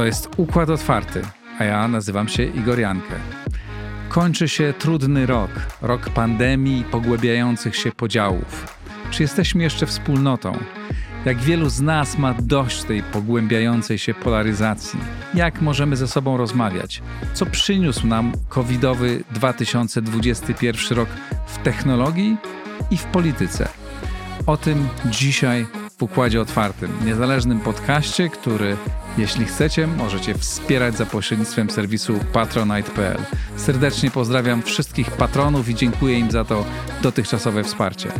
To jest Układ Otwarty, a ja nazywam się Igor Jankę. Kończy się trudny rok, rok pandemii i pogłębiających się podziałów. Czy jesteśmy jeszcze wspólnotą? Jak wielu z nas ma dość tej pogłębiającej się polaryzacji? Jak możemy ze sobą rozmawiać? Co przyniósł nam covidowy 2021 rok w technologii i w polityce? O tym dzisiaj w Układzie Otwartym, niezależnym podcaście, który, jeśli chcecie, możecie wspierać za pośrednictwem serwisu patronite.pl. Serdecznie pozdrawiam wszystkich patronów i dziękuję im za to dotychczasowe wsparcie.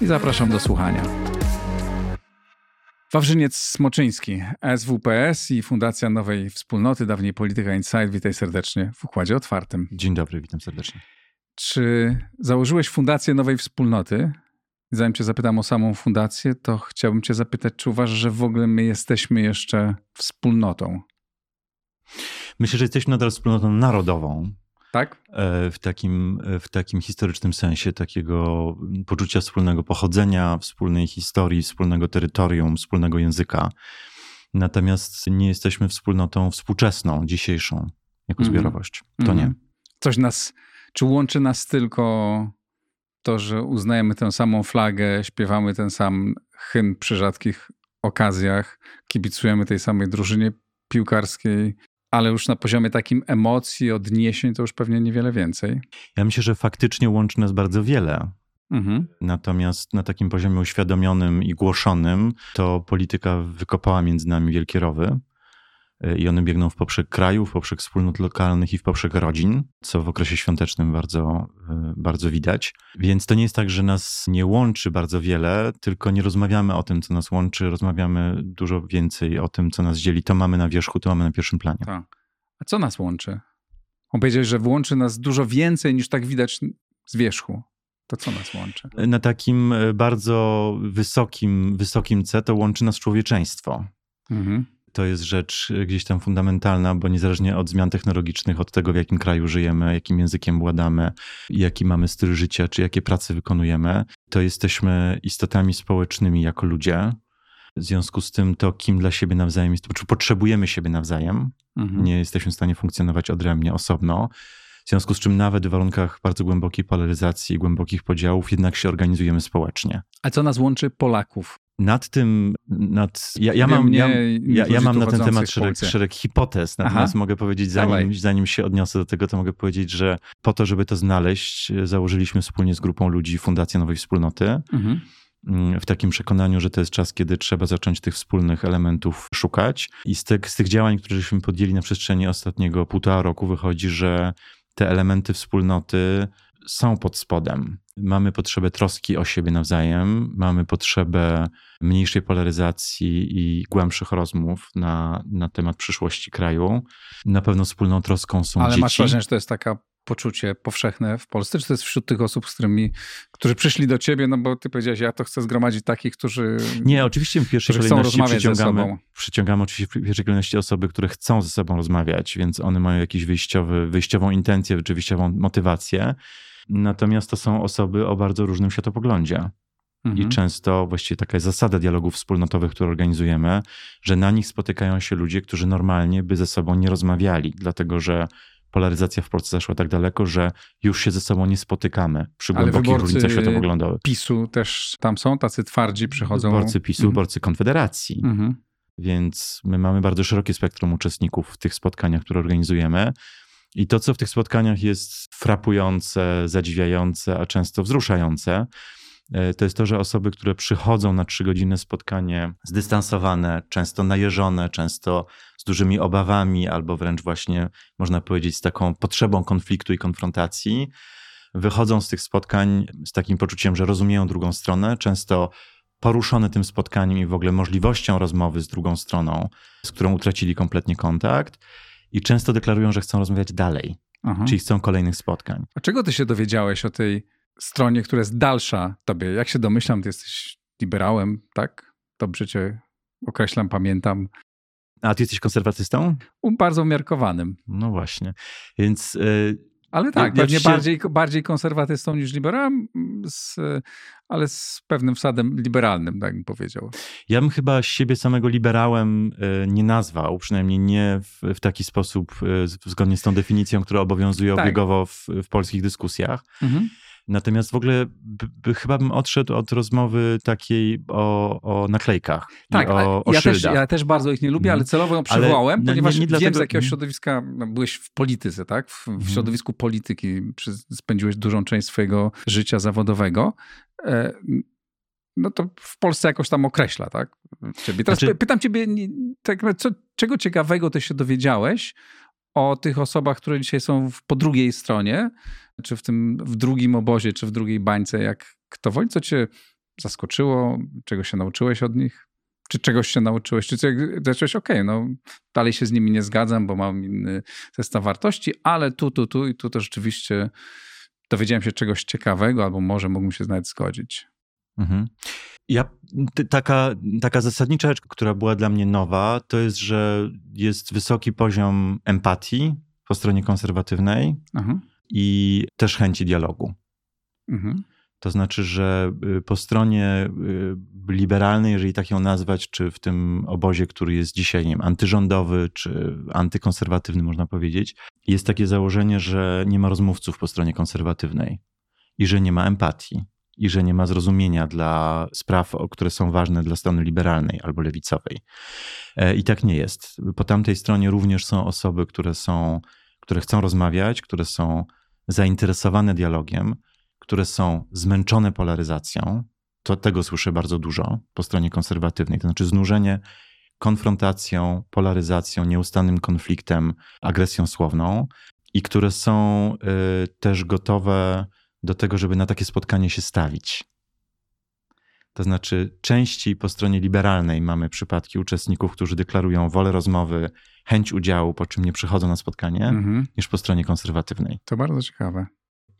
I zapraszam do słuchania. Wawrzyniec Smoczyński, SWPS i Fundacja Nowej Wspólnoty, dawniej Polityka Insight. Witaj serdecznie w Układzie Otwartym. Dzień dobry, witam serdecznie. Czy założyłeś Fundację Nowej Wspólnoty? Zanim cię zapytam o samą fundację, to chciałbym cię zapytać, czy uważasz, że w ogóle my jesteśmy jeszcze wspólnotą? Myślę, że jesteśmy nadal wspólnotą narodową. Tak? E, w takim, w takim historycznym sensie, takiego poczucia wspólnego pochodzenia, wspólnej historii, wspólnego terytorium, wspólnego języka. Natomiast nie jesteśmy wspólnotą współczesną, dzisiejszą, jako mm. zbiorowość. To mm. nie. Coś nas, czy łączy nas tylko to, że uznajemy tę samą flagę, śpiewamy ten sam hymn przy rzadkich okazjach, kibicujemy tej samej drużynie piłkarskiej, ale już na poziomie takim emocji, odniesień, to już pewnie niewiele więcej. Ja myślę, że faktycznie łączy nas bardzo wiele. Mhm. Natomiast na takim poziomie uświadomionym i głoszonym, to polityka wykopała między nami wielkie rowy i one biegną w poprzek krajów, w poprzek wspólnot lokalnych i w poprzek rodzin, co w okresie świątecznym bardzo, e, bardzo widać. Więc to nie jest tak, że nas nie łączy bardzo wiele, tylko nie rozmawiamy o tym, co nas łączy, rozmawiamy dużo więcej o tym, co nas dzieli. To mamy na wierzchu, to mamy na pierwszym planie. Tak. A co nas łączy? On powiedział, że włączy nas dużo więcej niż tak widać z wierzchu. To co nas łączy? Na takim e, bardzo wysokim, wysokim C to łączy nas człowieczeństwo. Mhm to jest rzecz gdzieś tam fundamentalna, bo niezależnie od zmian technologicznych, od tego w jakim kraju żyjemy, jakim językiem władamy, jaki mamy styl życia, czy jakie prace wykonujemy, to jesteśmy istotami społecznymi jako ludzie. W związku z tym to, kim dla siebie nawzajem jest, czy potrzebujemy siebie nawzajem, mhm. nie jesteśmy w stanie funkcjonować odrębnie, osobno. W związku z czym nawet w warunkach bardzo głębokiej polaryzacji, głębokich podziałów, jednak się organizujemy społecznie. A co nas łączy Polaków? Nad tym, nad, ja, ja mam, ja, ja, ja mam na ten temat szereg, szereg hipotez, natomiast Aha. mogę powiedzieć, zanim, zanim się odniosę do tego, to mogę powiedzieć, że po to, żeby to znaleźć, założyliśmy wspólnie z grupą ludzi Fundację Nowej Wspólnoty. Mhm. W takim przekonaniu, że to jest czas, kiedy trzeba zacząć tych wspólnych elementów szukać. I z, te, z tych działań, które żeśmy podjęli na przestrzeni ostatniego półtora roku, wychodzi, że te elementy wspólnoty są pod spodem. Mamy potrzebę troski o siebie nawzajem, mamy potrzebę mniejszej polaryzacji i głębszych rozmów na, na temat przyszłości kraju. Na pewno wspólną troską są Ale dzieci. masz wrażenie, że to jest taka poczucie powszechne w Polsce? Czy to jest wśród tych osób, z którymi, którzy przyszli do ciebie, no bo ty powiedziałeś, ja to chcę zgromadzić takich, którzy Nie, oczywiście w pierwszej kolejności przyciągamy, przyciągamy oczywiście w pierwszej kolejności osoby, które chcą ze sobą rozmawiać, więc one mają jakąś wyjściową intencję, czy wyjściową motywację. Natomiast to są osoby o bardzo różnym światopoglądzie. Mhm. I często właściwie taka jest zasada dialogów wspólnotowych, które organizujemy, że na nich spotykają się ludzie, którzy normalnie by ze sobą nie rozmawiali, dlatego że polaryzacja w Polsce zaszła tak daleko, że już się ze sobą nie spotykamy przy głębokich różnicach światopoglądowych. PiSu też tam są, tacy twardzi przychodzą. Wyborcy PiSu, mhm. wyborcy Konfederacji. Mhm. Więc my mamy bardzo szerokie spektrum uczestników w tych spotkaniach, które organizujemy. I to, co w tych spotkaniach jest frapujące, zadziwiające, a często wzruszające, e, to jest to, że osoby, które przychodzą na trzygodzinne spotkanie zdystansowane, często najeżone, często dużymi obawami, albo wręcz właśnie, można powiedzieć, z taką potrzebą konfliktu i konfrontacji, wychodzą z tych spotkań z takim poczuciem, że rozumieją drugą stronę, często poruszone tym spotkaniem i w ogóle możliwością rozmowy z drugą stroną, z którą utracili kompletnie kontakt i często deklarują, że chcą rozmawiać dalej, Aha. czyli chcą kolejnych spotkań. A czego ty się dowiedziałeś o tej stronie, która jest dalsza tobie? Jak się domyślam, ty jesteś liberałem, tak? Dobrze cię określam, pamiętam. A ty jesteś konserwatystą? Um, bardzo umiarkowanym. No właśnie. Więc y, Ale tak, ja, pewnie bardziej, bardziej konserwatystą niż liberałem, z, ale z pewnym wsadem liberalnym, tak bym powiedział. Ja bym chyba siebie samego liberałem e, nie nazwał, przynajmniej nie w, w taki sposób, e, zgodnie z tą definicją, która obowiązuje tak. obiegowo w, w polskich dyskusjach. Mhm. Natomiast w ogóle by, by, chyba bym odszedł od rozmowy takiej o, o naklejkach. Tak, o, o ja, też, ja też bardzo ich nie lubię, ale mhm. celowo ją przywołałem, ale ponieważ nie, nie wiem dlatego... z jakiego mhm. środowiska no, byłeś w polityce, tak? W, w mhm. środowisku polityki spędziłeś dużą część swojego życia zawodowego. E, no to w Polsce jakoś tam określa, tak? Ciebie. Teraz znaczy... pytam ciebie, tak, co, czego ciekawego ty się dowiedziałeś o tych osobach, które dzisiaj są po drugiej stronie, czy w tym w drugim obozie, czy w drugiej bańce, jak kto woli, co cię zaskoczyło, czego się nauczyłeś od nich? Czy czegoś się nauczyłeś? Czy zacząłeś, okej, okay, no dalej się z nimi nie zgadzam, bo mam inny zestaw wartości, ale tu, tu, tu i tu to rzeczywiście dowiedziałem się czegoś ciekawego, albo może mógłbym się nawet zgodzić. Mhm. Ja, taka, taka zasadnicza rzecz, która była dla mnie nowa, to jest, że jest wysoki poziom empatii po stronie konserwatywnej mhm. I też chęci dialogu. Mhm. To znaczy, że y, po stronie y, liberalnej, jeżeli tak ją nazwać, czy w tym obozie, który jest dzisiaj, nie wiem, antyrządowy, czy antykonserwatywny, można powiedzieć, jest takie założenie, że nie ma rozmówców po stronie konserwatywnej i że nie ma empatii i że nie ma zrozumienia dla spraw, które są ważne dla strony liberalnej albo lewicowej. E, I tak nie jest. Po tamtej stronie również są osoby, które są, które chcą rozmawiać, które są zainteresowane dialogiem, które są zmęczone polaryzacją. To tego słyszę bardzo dużo po stronie konserwatywnej, to znaczy znużenie konfrontacją, polaryzacją, nieustannym konfliktem, agresją słowną i które są y, też gotowe do tego, żeby na takie spotkanie się stawić. To znaczy, częściej po stronie liberalnej mamy przypadki uczestników, którzy deklarują wolę rozmowy, chęć udziału, po czym nie przychodzą na spotkanie, mhm. niż po stronie konserwatywnej. To bardzo ciekawe.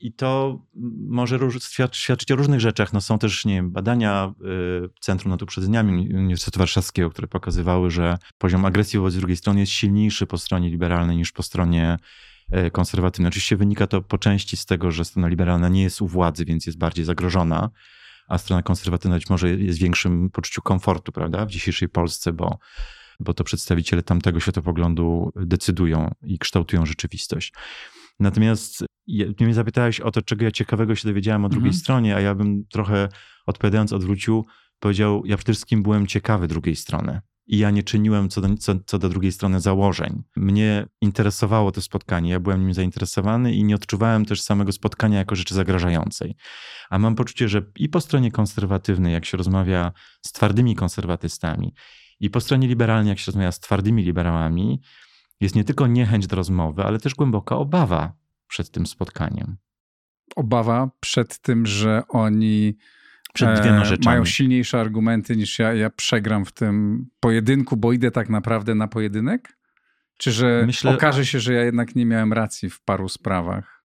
I to może świadczyć o różnych rzeczach. No są też nie wiem, badania y, Centrum nad Uprzedzeniami Uniwersytetu Warszawskiego, które pokazywały, że poziom agresji wobec drugiej strony jest silniejszy po stronie liberalnej niż po stronie E, konserwatywny. Oczywiście wynika to po części z tego, że strona liberalna nie jest u władzy, więc jest bardziej zagrożona, a strona konserwatywna być może jest w większym poczuciu komfortu, prawda, w dzisiejszej Polsce, bo, bo to przedstawiciele tamtego światopoglądu decydują i kształtują rzeczywistość. Natomiast mnie zapytałeś o to, czego ja ciekawego się dowiedziałem o drugiej mhm. stronie, a ja bym trochę odpowiadając odwrócił, powiedział, ja przede wszystkim byłem ciekawy drugiej strony i ja nie czyniłem co do, co, co do drugiej strony założeń. Mnie interesowało to spotkanie, ja byłem nim zainteresowany i nie odczuwałem też samego spotkania jako rzeczy zagrażającej. A mam poczucie, że i po stronie konserwatywnej, jak się rozmawia z twardymi konserwatystami, i po stronie liberalnej, jak się rozmawia z twardymi liberałami, jest nie tylko niechęć do rozmowy, ale też głęboka obawa przed tym spotkaniem. Obawa przed tym, że oni przed dwiema e, rzeczami. Mają silniejsze argumenty niż ja, ja przegram w tym pojedynku, bo idę tak naprawdę na pojedynek? Czy że Myślę... okaże się, że ja jednak nie miałem racji w paru sprawach?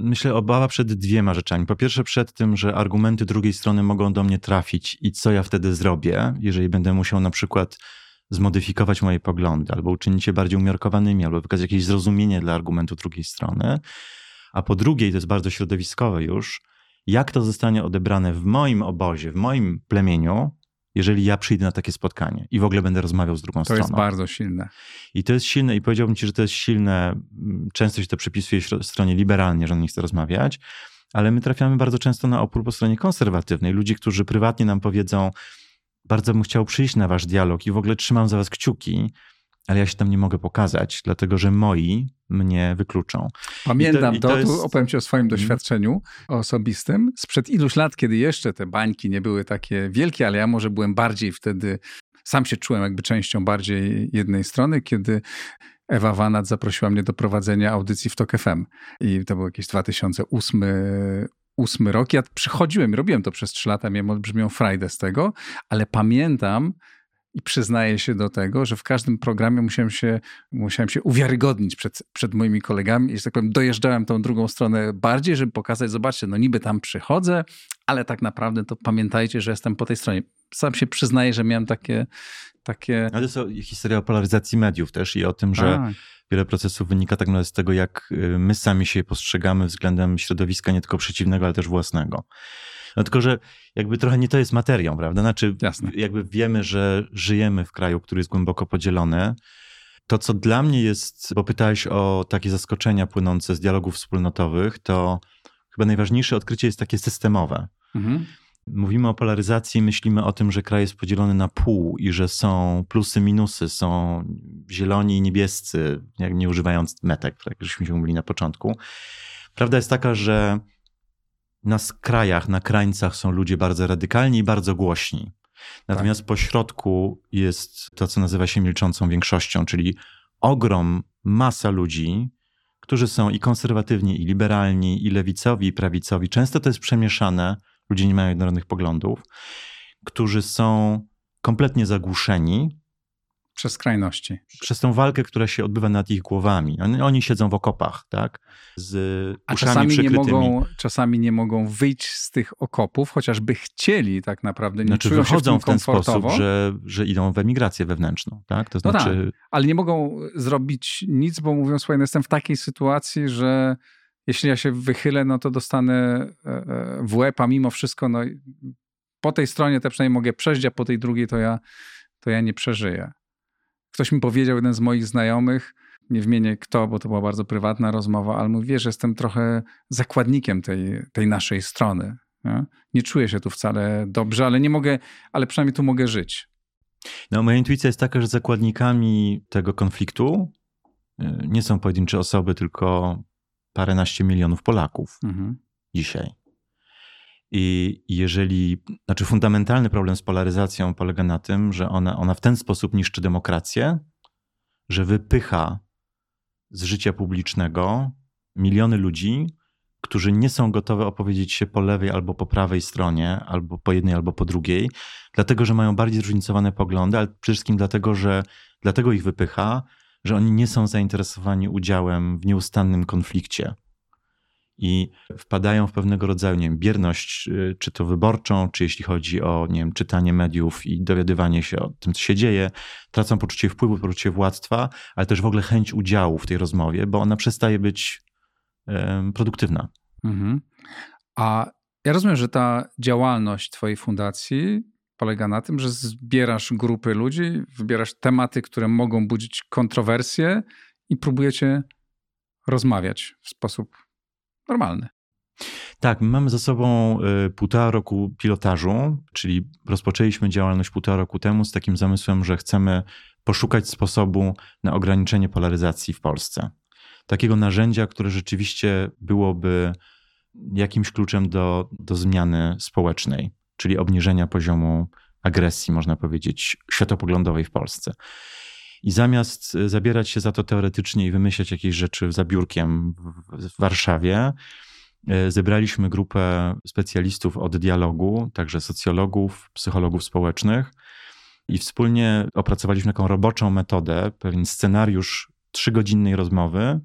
Myślę, obawa przed dwiema rzeczami. Po pierwsze, przed tym, że argumenty drugiej strony mogą do mnie trafić i co ja wtedy zrobię, jeżeli będę musiał na przykład zmodyfikować moje poglądy, albo uczynić je bardziej umiarkowanymi, albo wykazać jakieś zrozumienie dla argumentu drugiej strony. A po drugiej, to jest bardzo środowiskowe już, jak to zostanie odebrane w moim obozie, w moim plemieniu, jeżeli ja przyjdę na takie spotkanie i w ogóle będę rozmawiał z drugą to stroną. To jest bardzo silne. I to jest silne i powiedziałbym ci, że to jest silne. Mm, często się to przypisuje stronie liberalnie, że on nie chce rozmawiać, ale my trafiamy bardzo często na opór po stronie konserwatywnej. Ludzi, którzy prywatnie nam powiedzą, bardzo bym chciał przyjść na wasz dialog i w ogóle trzymam za was kciuki, ale ja się tam nie mogę pokazać, dlatego że moi mnie wykluczą. Pamiętam I to, i to, to jest... tu opowiem ci o swoim mhm. doświadczeniu osobistym. Sprzed iluś lat, kiedy jeszcze te bańki nie były takie wielkie, ale ja może byłem bardziej wtedy, sam się czułem jakby częścią bardziej jednej strony, kiedy Ewa Wanat zaprosiła mnie do prowadzenia audycji w TOK FM. I to był jakiś 2008 ósmy rok. Ja przychodziłem, robiłem to przez trzy lata, miałem olbrzymią frajdę z tego, ale pamiętam, i przyznaję się do tego, że w każdym programie musiałem się, musiałem się uwiarygodnić przed, przed moimi kolegami i, że tak powiem, dojeżdżałem tą drugą stronę bardziej, żeby pokazać, zobaczcie, no niby tam przychodzę, ale tak naprawdę to pamiętajcie, że jestem po tej stronie. Sam się przyznaję, że miałem takie... takie... Ale to jest historia o polaryzacji mediów też i o tym, że tak. wiele procesów wynika tak naprawdę z tego, jak y, my sami się postrzegamy względem środowiska nie tylko przeciwnego, ale też własnego. No tylko, że jakby trochę nie to jest materią, prawda? Znaczy, Jasne. jakby wiemy, że żyjemy w kraju, który jest głęboko podzielony. To, co dla mnie jest, bo pytałeś o takie zaskoczenia płynące z dialogów wspólnotowych, to chyba najważniejsze odkrycie jest takie systemowe. Mhm. Mówimy o polaryzacji, myślimy o tym, że kraj jest podzielony na pół i że są plusy, minusy, są zieloni i niebiescy, jak nie używając metek, tak jak żeśmy się mówili na początku. Prawda jest taka, że na skrajach, na krańcach są ludzie bardzo radykalni i bardzo głośni. Natomiast tak. po środku jest to, co nazywa się milczącą większością, czyli ogrom, masa ludzi, którzy są i konserwatywni, i liberalni, i lewicowi, i prawicowi. Często to jest przemieszane, ludzie nie mają jednorodnych poglądów, którzy są kompletnie zagłuszeni przez skrajności. Przez tą walkę, która się odbywa nad ich głowami. Oni, siedzą w okopach, tak? Z A czasami nie, mogą, czasami nie mogą wyjść z tych okopów, chociażby chcieli tak naprawdę. Nie znaczy czują wychodzą się w, w ten sposób, że, że idą w emigrację wewnętrzną, tak? To znaczy... No tak, ale nie mogą zrobić nic, bo mówią, słuchaj, no jestem w takiej sytuacji, że jeśli ja się wychylę, no to dostanę e, e, w łeb, a mimo wszystko, no po tej stronie to przynajmniej mogę przejść, a po tej drugiej to ja, to ja nie przeżyję. Ktoś mi powiedział, jeden z moich znajomych, nie wymienię kto, bo to była bardzo prywatna rozmowa, ale mówi, wiesz, jestem trochę zakładnikiem tej, tej naszej strony. Nie? nie czuję się tu wcale dobrze, ale nie mogę, ale przynajmniej tu mogę żyć. No, moja intuicja jest taka, że zakładnikami tego konfliktu y, nie są pojedyncze osoby, tylko paręnaście milionów Polaków mhm. dzisiaj. I jeżeli, znaczy fundamentalny problem z polaryzacją polega na tym, że ona, ona w ten sposób niszczy demokrację, że wypycha z życia publicznego miliony ludzi, którzy nie są gotowi opowiedzieć się po lewej albo po prawej stronie, albo po jednej, albo po drugiej, dlatego że mają bardziej zróżnicowane poglądy, ale przede wszystkim dlatego, że dlatego ich wypycha, że oni nie są zainteresowani udziałem w nieustannym konflikcie i wpadają w pewnego rodzaju nie wiem, bierność, y, czy to wyborczą, czy jeśli chodzi o nie wiem, czytanie mediów i dowiadywanie się o tym, co się dzieje, tracą poczucie wpływu, poczucie władztwa, ale też w ogóle chęć udziału w tej rozmowie, bo ona przestaje być um, produktywna. Mhm. A ja rozumiem, że ta działalność Twojej fundacji polega na tym, że zbierasz grupy ludzi, wybierasz tematy, które mogą budzić kontrowersje i próbujecie rozmawiać w sposób normalny. Tak, my mamy za sobą y, półtora roku pilotażu, czyli rozpoczęliśmy działalność półtora roku temu z takim zamysłem, że chcemy poszukać sposobu na ograniczenie polaryzacji w Polsce. Takiego narzędzia, które rzeczywiście byłoby jakimś kluczem do, do zmiany społecznej, czyli obniżenia poziomu agresji, można powiedzieć, światopoglądowej w Polsce. I zamiast e, zabierać się za to teoretycznie i wymyślać jakieś rzeczy za biurkiem w Warszawie, e, zebraliśmy grupę specjalistów od dialogu, także socjologów, psychologów społecznych i wspólnie opracowaliśmy taką roboczą metodę, pewien scenariusz trzygodzinnej rozmowy,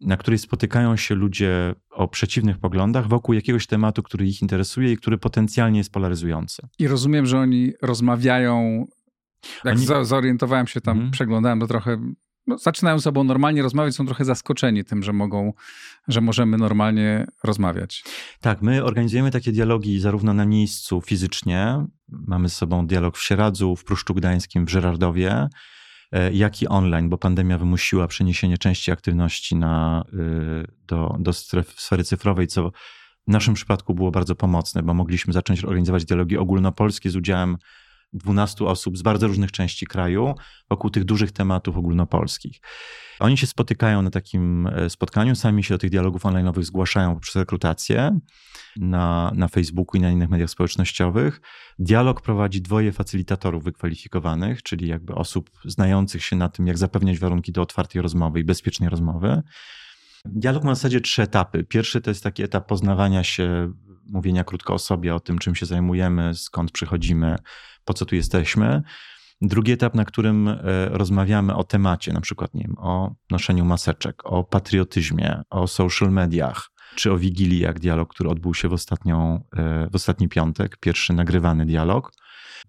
na której spotykają się ludzie o przeciwnych poglądach wokół jakiegoś tematu, który ich interesuje i który potencjalnie jest polaryzujący. I rozumiem, że oni rozmawiają jak Oni... zorientowałem się tam, mhm. przeglądałem to trochę, no, zaczynają ze sobą normalnie rozmawiać, są trochę zaskoczeni tym, że mogą, że możemy normalnie rozmawiać. Tak, my organizujemy takie dialogi zarówno na miejscu fizycznie, mamy z sobą dialog w Sieradzu, w Pruszczu Gdańskim, w Żerardowie, e, jak i online, bo pandemia wymusiła przeniesienie części aktywności na, y, do, do sfery cyfrowej, co w naszym przypadku było bardzo pomocne, bo mogliśmy zacząć organizować dialogi ogólnopolskie z udziałem 12 osób z bardzo różnych części kraju wokół tych dużych tematów ogólnopolskich. Oni się spotykają na takim e, spotkaniu, sami się do tych dialogów online'owych zgłaszają poprzez rekrutację na, na Facebooku i na innych mediach społecznościowych. Dialog prowadzi dwoje facylitatorów wykwalifikowanych, czyli jakby osób znających się na tym, jak zapewniać warunki do otwartej rozmowy i bezpiecznej rozmowy. Dialog ma w zasadzie trzy etapy. Pierwszy to jest taki etap poznawania się, mówienia krótko o sobie, o tym, czym się zajmujemy, skąd przychodzimy, po co tu jesteśmy. Drugi etap, na którym e, rozmawiamy o temacie, na przykład nie wiem, o noszeniu maseczek, o patriotyzmie, o social mediach, czy o Wigilii, jak dialog, który odbył się w, ostatnią, e, w ostatni piątek, pierwszy nagrywany dialog.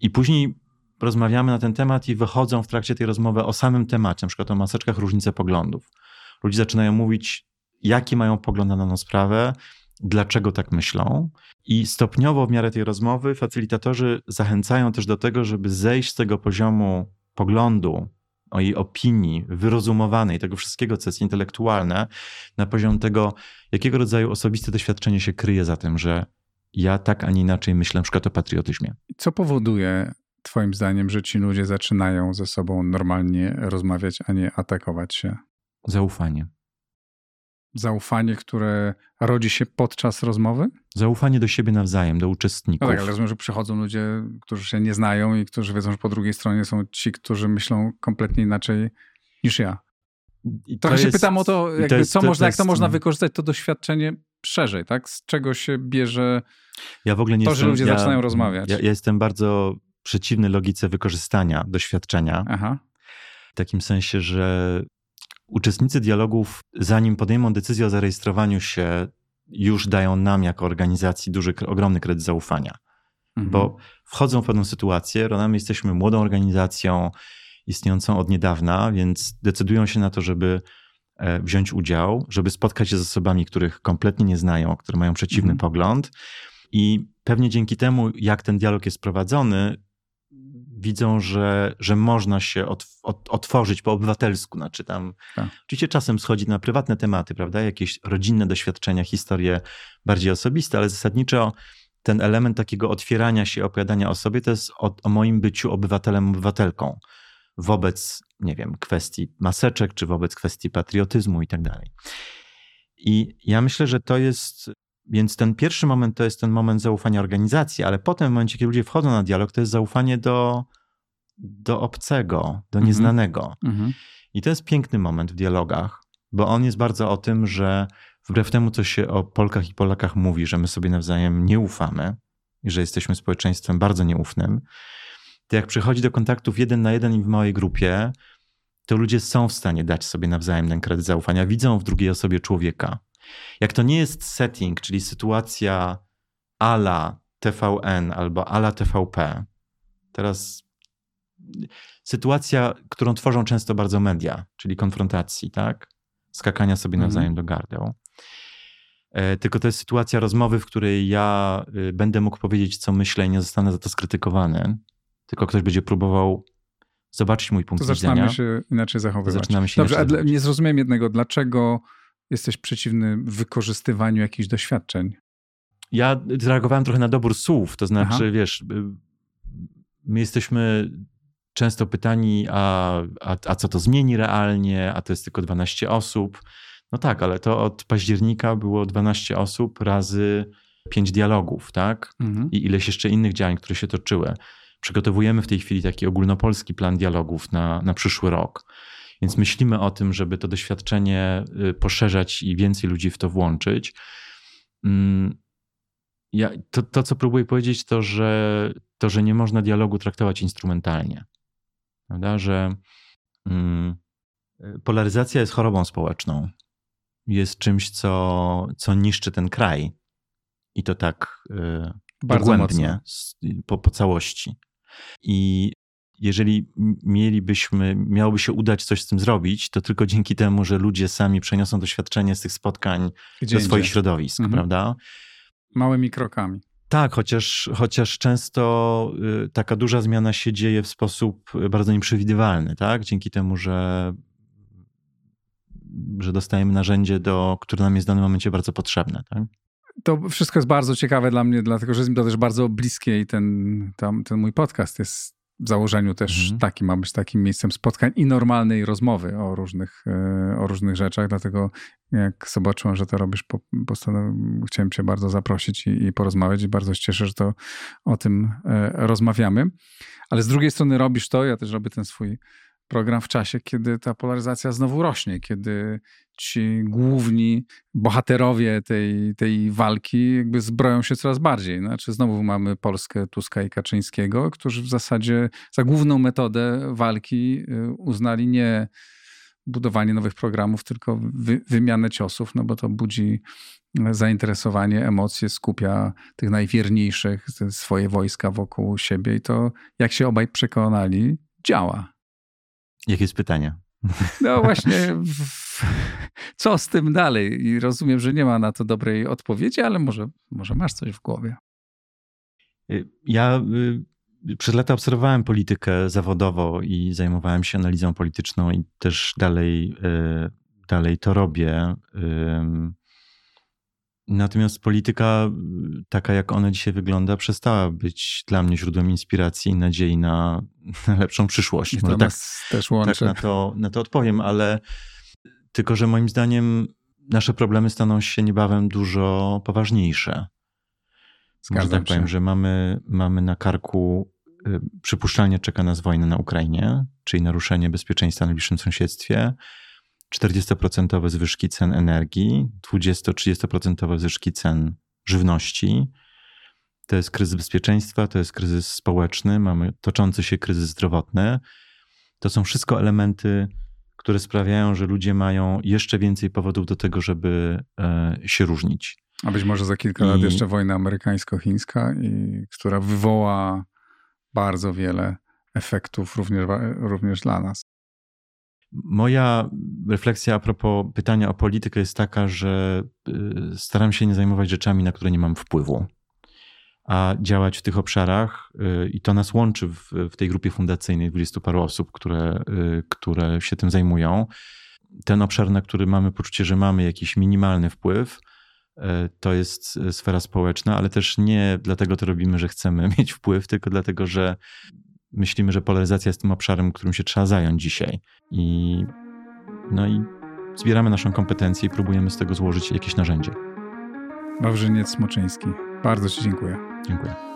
I później rozmawiamy na ten temat i wychodzą w trakcie tej rozmowy o samym temacie, na przykład o maseczkach różnice poglądów. Ludzie zaczynają mówić, jaki mają pogląd na daną sprawę, dlaczego tak myślą. I stopniowo w miarę tej rozmowy facylitatorzy zachęcają też do tego, żeby zejść z tego poziomu poglądu, o jej opinii, wyrozumowanej, tego wszystkiego, co jest intelektualne, na poziom tego, jakiego rodzaju osobiste doświadczenie się kryje za tym, że ja tak, a nie inaczej myślę na przykład o patriotyzmie. Co powoduje Twoim zdaniem, że ci ludzie zaczynają ze sobą normalnie rozmawiać, a nie atakować się? Zaufanie. Zaufanie, które rodzi się podczas rozmowy? Zaufanie do siebie nawzajem, do uczestników. No tak, ale rozumiem, że przychodzą ludzie, którzy się nie znają i którzy wiedzą, że po drugiej stronie są ci, którzy myślą kompletnie inaczej niż ja. I Trochę się jest, pytam o to, jakby, to jest, co to, można, jak to można wykorzystać, to doświadczenie szerzej, tak? Z czego się bierze ja w ogóle nie to, że ludzie ja, zaczynają rozmawiać? Ja, ja, jestem bardzo przeciwny logice wykorzystania doświadczenia. Aha. W takim sensie, że uczestnicy dialogów, zanim podejmą decyzję o zarejestrowaniu się, już dają nam jako organizacji duży, ogromny kredyt zaufania. Mhm. Bo wchodzą w pewną sytuację, my jesteśmy młodą organizacją, istniejącą od niedawna, więc decydują się na to, żeby e, wziąć udział, żeby spotkać się z osobami, których kompletnie nie znają, które mają przeciwny mhm. pogląd. I pewnie dzięki temu, jak ten dialog jest prowadzony, widzą, że, że można się od, od, otworzyć po obywatelsku. Znaczy tam, tak. Oczywiście czasem schodzi na prywatne tematy, prawda? Jakieś rodzinne doświadczenia, historie bardziej osobiste, ale zasadniczo ten element takiego otwierania się, opowiadania o sobie, to jest o, o moim byciu obywatelem, obywatelką wobec, nie wiem, kwestii maseczek, czy wobec kwestii patriotyzmu i tak dalej. I ja myślę, że to jest więc ten pierwszy moment to jest ten moment zaufania organizacji, ale potem w momencie, kiedy ludzie wchodzą na dialog, to jest zaufanie do, do obcego, do mhm. nieznanego. Mhm. I to jest piękny moment w dialogach, bo on jest bardzo o tym, że wbrew temu, co się o Polkach i Polakach mówi, że my sobie nawzajem nie ufamy i że jesteśmy społeczeństwem bardzo nieufnym, to jak przychodzi do kontaktów jeden na jeden i w małej grupie, to ludzie są w stanie dać sobie nawzajem ten kredyt zaufania, widzą w drugiej osobie człowieka. Jak to nie jest setting, czyli sytuacja ala TVN albo ala TVP, teraz sytuacja, którą tworzą często bardzo media, czyli konfrontacji, tak? Skakania sobie mhm. nawzajem do gardeł. E, tylko to jest sytuacja rozmowy, w której ja y, będę mógł powiedzieć, co myślę i nie zostanę za to skrytykowany, tylko ktoś będzie próbował zobaczyć mój punkt to widzenia. zaczynamy się inaczej zachowywać. Zaczynamy się Dobrze, inaczej nie zrozumiałem jednego. Dlaczego jesteś przeciwny wykorzystywaniu jakichś doświadczeń? Ja zareagowałem trochę na dobór słów, to znaczy, Aha. wiesz, y, my jesteśmy często pytani, a, a, a co to zmieni realnie, a to jest tylko 12 osób. No tak, ale to od października było 12 osób razy 5 dialogów, tak? Mhm. I ileś jeszcze innych działań, które się toczyły. Przygotowujemy w tej chwili taki ogólnopolski plan dialogów na, na przyszły rok. Więc myślimy o tym, żeby to doświadczenie y, poszerzać i więcej ludzi w to włączyć. Mm, ja, to, to, co próbuję powiedzieć, to że, to, że nie można dialogu traktować instrumentalnie. Prawda? Że mm, polaryzacja jest chorobą społeczną. Jest czymś, co, co niszczy ten kraj. I to tak y, dogłębnie, po, po całości. I jeżeli mielibyśmy, miałoby się udać coś z tym zrobić, to tylko dzięki temu, że ludzie sami przeniosą doświadczenie z tych spotkań Gdzie do swoich środowisk, mhm. prawda? Małymi krokami. Tak, chociaż, chociaż często y, taka duża zmiana się dzieje w sposób bardzo nieprzewidywalny, tak? Dzięki temu, że, że dostajemy narzędzie, do, które nam jest w danym momencie bardzo potrzebne, tak? To wszystko jest bardzo ciekawe dla mnie, dlatego że jest mi to też bardzo bliskie i ten, tam, ten mój podcast jest w założeniu też mhm. taki ma być takim miejscem spotkań i normalnej rozmowy o różnych, e, o różnych rzeczach. Dlatego jak zobaczyłem, że to robisz, chciałem cię bardzo zaprosić i, i porozmawiać i bardzo się cieszę, że to o tym e, rozmawiamy. Ale z drugiej strony robisz to, ja też robię ten swój program w czasie, kiedy ta polaryzacja znowu rośnie, kiedy ci główni bohaterowie tej, tej walki jakby zbroją się coraz bardziej. Znaczy znowu mamy Polskę Tuska i Kaczyńskiego, którzy w zasadzie za główną metodę walki y, uznali nie budowanie nowych programów, tylko wy, wymianę ciosów, no bo to budzi zainteresowanie, emocje, skupia tych najwierniejszych, swoje wojska wokół siebie i to, jak się obaj przekonali, działa. Jakie jest pytanie? No właśnie, co z tym dalej? I rozumiem, że nie ma na to dobrej odpowiedzi, ale może, może masz coś w głowie. Y, ja y, przez lata obserwowałem politykę zawodowo i zajmowałem się analizą polityczną i też dalej, y, dalej to robię. Natomiast polityka, taka jak ona dzisiaj wygląda, przestała być dla mnie źródłem inspiracji i nadziei na, na lepszą przyszłość. I to tak, też łączy. Tak na to, na to odpowiem, ale tylko, że moim zdaniem nasze problemy staną się niebawem dużo poważniejsze. Zgadzam Może tak się. powiem, że mamy, mamy na karku, y, przypuszczalnie czeka nas wojna na Ukrainie, czyli naruszenie bezpieczeństwa w najbliższym sąsiedztwie 40% zwyżki cen energii, 20-30% zwyżki cen żywności. To jest kryzys bezpieczeństwa, to jest kryzys społeczny, mamy toczący się kryzys zdrowotny. To są wszystko elementy, które sprawiają, że ludzie mają jeszcze więcej powodów do tego, żeby e, się różnić. A być może za kilka I... lat jeszcze wojna amerykańsko-chińska, i, która wywoła bardzo wiele efektów również, również dla nas. Moja refleksja a propos pytania o politykę jest taka, że y, staram się nie zajmować rzeczami, na które nie mam wpływu, a działać w tych obszarach y, i to nas łączy w, w tej grupie fundacyjnej dwudziestu paru osób, które, y, które się tym zajmują. Ten obszar, na który mamy poczucie, że mamy jakiś minimalny wpływ, to jest sfera społeczna, ale też nie dlatego to robimy, że chcemy mieć wpływ, tylko dlatego, że myślimy, że polaryzacja jest tym obszarem, którym się trzeba zająć dzisiaj. I, no i zbieramy naszą kompetencję i próbujemy z tego złożyć jakieś narzędzie. Wawrzyniec Smoczyński. Bardzo Ci dziękuję. Dziękuję.